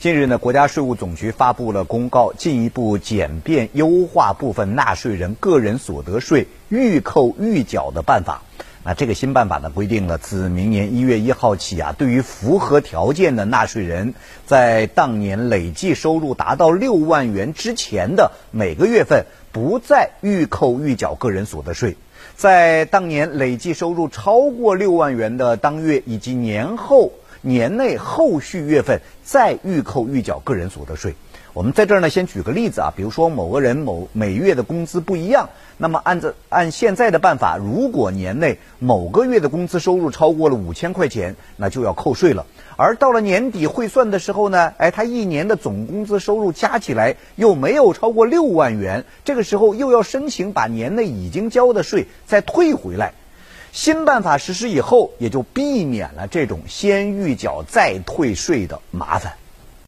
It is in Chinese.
近日呢，国家税务总局发布了公告，进一步简便优化部分纳税人个人所得税预扣预缴的办法。那这个新办法呢，规定了自明年一月一号起啊，对于符合条件的纳税人，在当年累计收入达到六万元之前的每个月份，不再预扣预缴个人所得税；在当年累计收入超过六万元的当月以及年后。年内后续月份再预扣预缴个人所得税。我们在这儿呢，先举个例子啊，比如说某个人某每月的工资不一样，那么按照按现在的办法，如果年内某个月的工资收入超过了五千块钱，那就要扣税了。而到了年底汇算的时候呢，哎，他一年的总工资收入加起来又没有超过六万元，这个时候又要申请把年内已经交的税再退回来。新办法实施以后，也就避免了这种先预缴再退税的麻烦。